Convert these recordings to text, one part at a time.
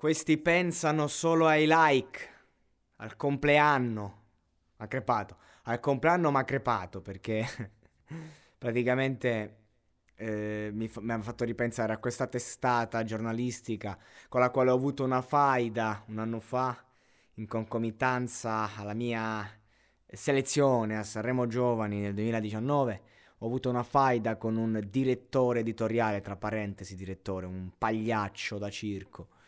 Questi pensano solo ai like, al compleanno. Ha crepato. Al compleanno ma crepato perché praticamente eh, mi, f- mi ha fatto ripensare a questa testata giornalistica con la quale ho avuto una faida un anno fa in concomitanza alla mia selezione a Sanremo Giovani nel 2019. Ho avuto una faida con un direttore editoriale, tra parentesi direttore, un pagliaccio da circo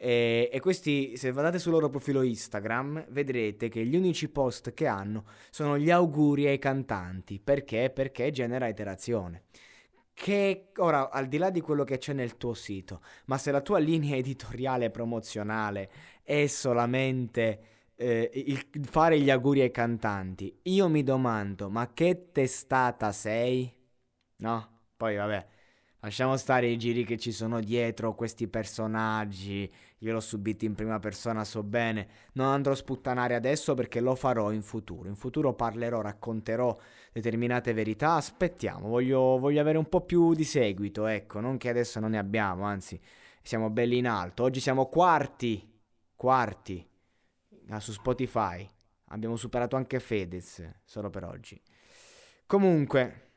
e, e, questi, se andate sul loro profilo Instagram, vedrete che gli unici post che hanno sono gli auguri ai cantanti. Perché? Perché genera iterazione. Che ora, al di là di quello che c'è nel tuo sito, ma se la tua linea editoriale promozionale è solamente eh, il fare gli auguri ai cantanti, io mi domando, ma che testata sei? No? Poi vabbè Lasciamo stare i giri che ci sono dietro questi personaggi. Io l'ho subito in prima persona, so bene. Non andrò a sputtanare adesso perché lo farò in futuro. In futuro parlerò, racconterò determinate verità. Aspettiamo, voglio, voglio avere un po' più di seguito, ecco. Non che adesso non ne abbiamo, anzi, siamo belli in alto. Oggi siamo quarti. Quarti. Ah, su Spotify. Abbiamo superato anche Fedez, solo per oggi. Comunque,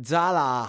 Zala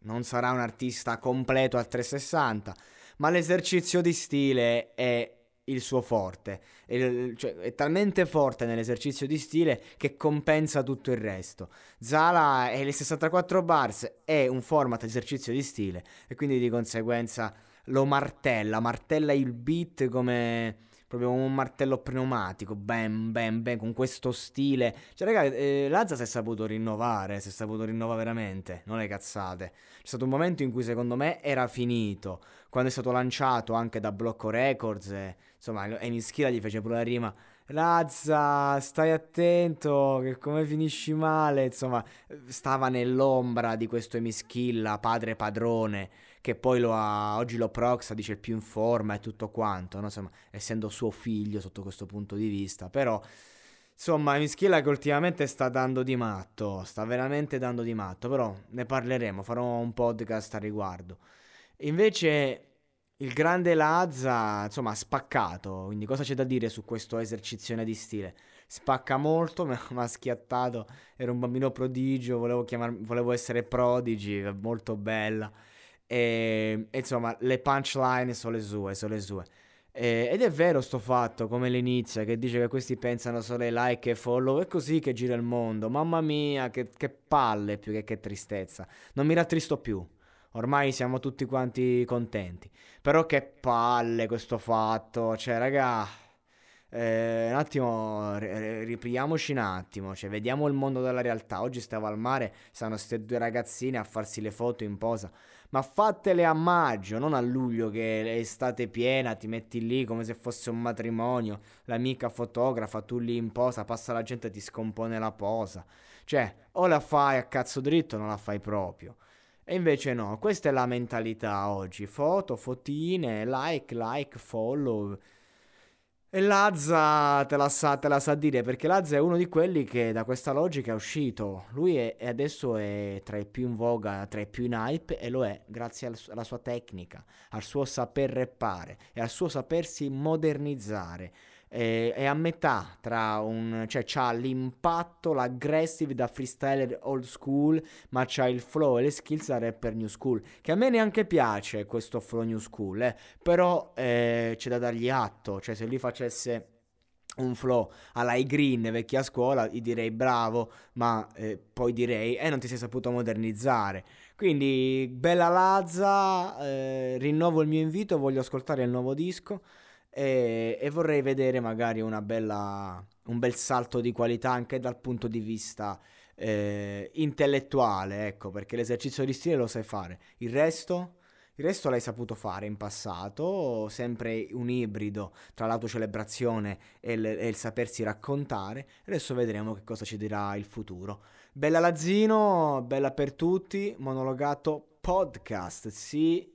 non sarà un artista completo al 360, ma l'esercizio di stile è il suo forte. È, cioè, è talmente forte nell'esercizio di stile che compensa tutto il resto. Zala e le 64 bars è un format esercizio di stile e quindi di conseguenza lo martella, martella il beat come proprio un martello pneumatico, bam, bam, bam, con questo stile. Cioè, ragazzi, eh, Lazza si è saputo rinnovare, si è saputo rinnovare veramente, non le cazzate. C'è stato un momento in cui secondo me era finito, quando è stato lanciato anche da Blocco Records, e, insomma, Enischila gli fece pure la rima. Lazza, stai attento che come finisci male, insomma, stava nell'ombra di questo Emischilla, padre padrone che poi lo ha, oggi lo proxa, dice il più in forma e tutto quanto, no? insomma, essendo suo figlio sotto questo punto di vista, però... Insomma, Mischilla che ultimamente sta dando di matto, sta veramente dando di matto, però ne parleremo, farò un podcast a riguardo. Invece il grande Lazza, insomma, ha spaccato, quindi cosa c'è da dire su questo esercizio di stile? Spacca molto, mi ha schiattato, ero un bambino prodigio, volevo, chiamar- volevo essere prodigi, molto bella. E, insomma, le punchline sono le sue, sono le sue. E, ed è vero sto fatto, come l'inizia, che dice che questi pensano solo ai like e follow, è così che gira il mondo. Mamma mia, che, che palle più che, che tristezza. Non mi rattristo più. Ormai siamo tutti quanti contenti. Però che palle questo fatto. Cioè, raga, eh, un attimo, ripriamoci un attimo, cioè, vediamo il mondo della realtà. Oggi stavo al mare, stanno queste due ragazzine a farsi le foto in posa ma fatele a maggio, non a luglio che è estate piena, ti metti lì come se fosse un matrimonio, l'amica fotografa, tu lì in posa, passa la gente e ti scompone la posa. Cioè, o la fai a cazzo dritto o non la fai proprio. E invece no, questa è la mentalità oggi. Foto, fotine, like, like, follow. E Lazza te la, sa, te la sa dire perché Lazza è uno di quelli che da questa logica è uscito. Lui è, adesso è tra i più in voga, tra i più in hype e lo è grazie al, alla sua tecnica, al suo saper reppare e al suo sapersi modernizzare è, è a metà tra un... cioè c'ha l'impatto, l'aggressive da freestyler old school, ma c'ha il flow e le skills da rapper new school, che a me neanche piace questo flow new school, eh, però eh, c'è da dargli atto, cioè se lui facesse un flow alla green vecchia scuola, gli direi bravo, ma eh, poi direi eh, non ti sei saputo modernizzare. Quindi bella Lazza, eh, rinnovo il mio invito, voglio ascoltare il nuovo disco e, e vorrei vedere magari bella, un bel salto di qualità anche dal punto di vista eh, intellettuale, ecco, perché l'esercizio di stile lo sai fare. Il resto il resto l'hai saputo fare in passato, sempre un ibrido tra l'autocelebrazione e il, e il sapersi raccontare. Adesso vedremo che cosa ci dirà il futuro. Bella Lazzino, bella per tutti, monologato podcast. Sì,